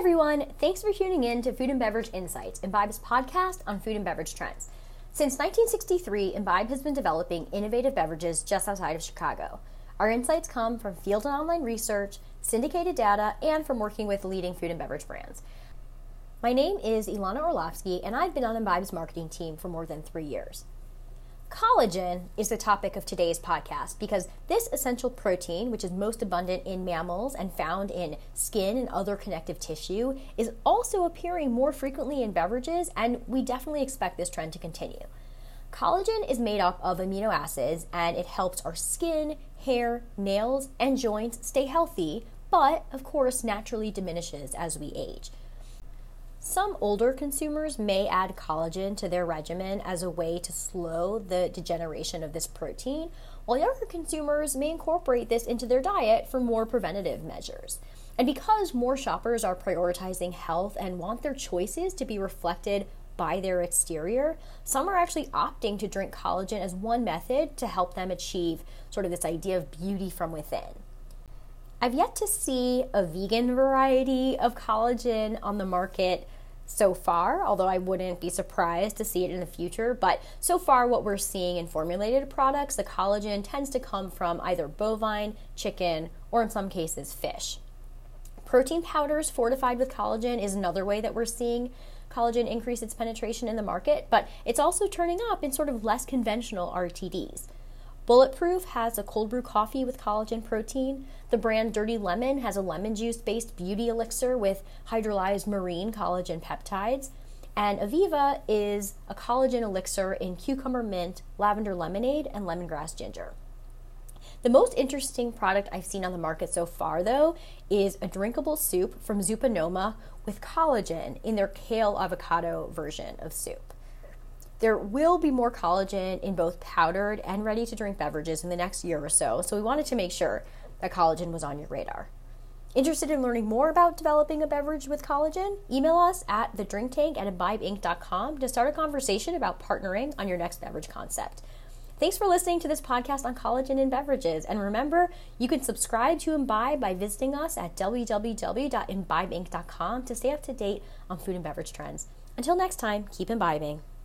everyone, thanks for tuning in to Food and Beverage Insights, Imbibe's podcast on food and beverage trends. Since 1963, Imbibe has been developing innovative beverages just outside of Chicago. Our insights come from field and online research, syndicated data, and from working with leading food and beverage brands. My name is Ilana Orlovsky, and I've been on Imbibe's marketing team for more than three years. Collagen is the topic of today's podcast because this essential protein, which is most abundant in mammals and found in skin and other connective tissue, is also appearing more frequently in beverages, and we definitely expect this trend to continue. Collagen is made up of amino acids and it helps our skin, hair, nails, and joints stay healthy, but of course naturally diminishes as we age. Some older consumers may add collagen to their regimen as a way to slow the degeneration of this protein, while younger consumers may incorporate this into their diet for more preventative measures. And because more shoppers are prioritizing health and want their choices to be reflected by their exterior, some are actually opting to drink collagen as one method to help them achieve sort of this idea of beauty from within. I've yet to see a vegan variety of collagen on the market so far, although I wouldn't be surprised to see it in the future. But so far, what we're seeing in formulated products, the collagen tends to come from either bovine, chicken, or in some cases, fish. Protein powders fortified with collagen is another way that we're seeing collagen increase its penetration in the market, but it's also turning up in sort of less conventional RTDs. Bulletproof has a cold brew coffee with collagen protein. The brand Dirty Lemon has a lemon juice based beauty elixir with hydrolyzed marine collagen peptides. And Aviva is a collagen elixir in cucumber mint, lavender lemonade, and lemongrass ginger. The most interesting product I've seen on the market so far, though, is a drinkable soup from Zupa Noma with collagen in their kale avocado version of soup. There will be more collagen in both powdered and ready to drink beverages in the next year or so, so we wanted to make sure that collagen was on your radar. Interested in learning more about developing a beverage with collagen? Email us at thedrinktank at imbibeinc.com to start a conversation about partnering on your next beverage concept. Thanks for listening to this podcast on collagen in beverages. And remember, you can subscribe to Imbibe by visiting us at www.imbibeinc.com to stay up to date on food and beverage trends. Until next time, keep imbibing.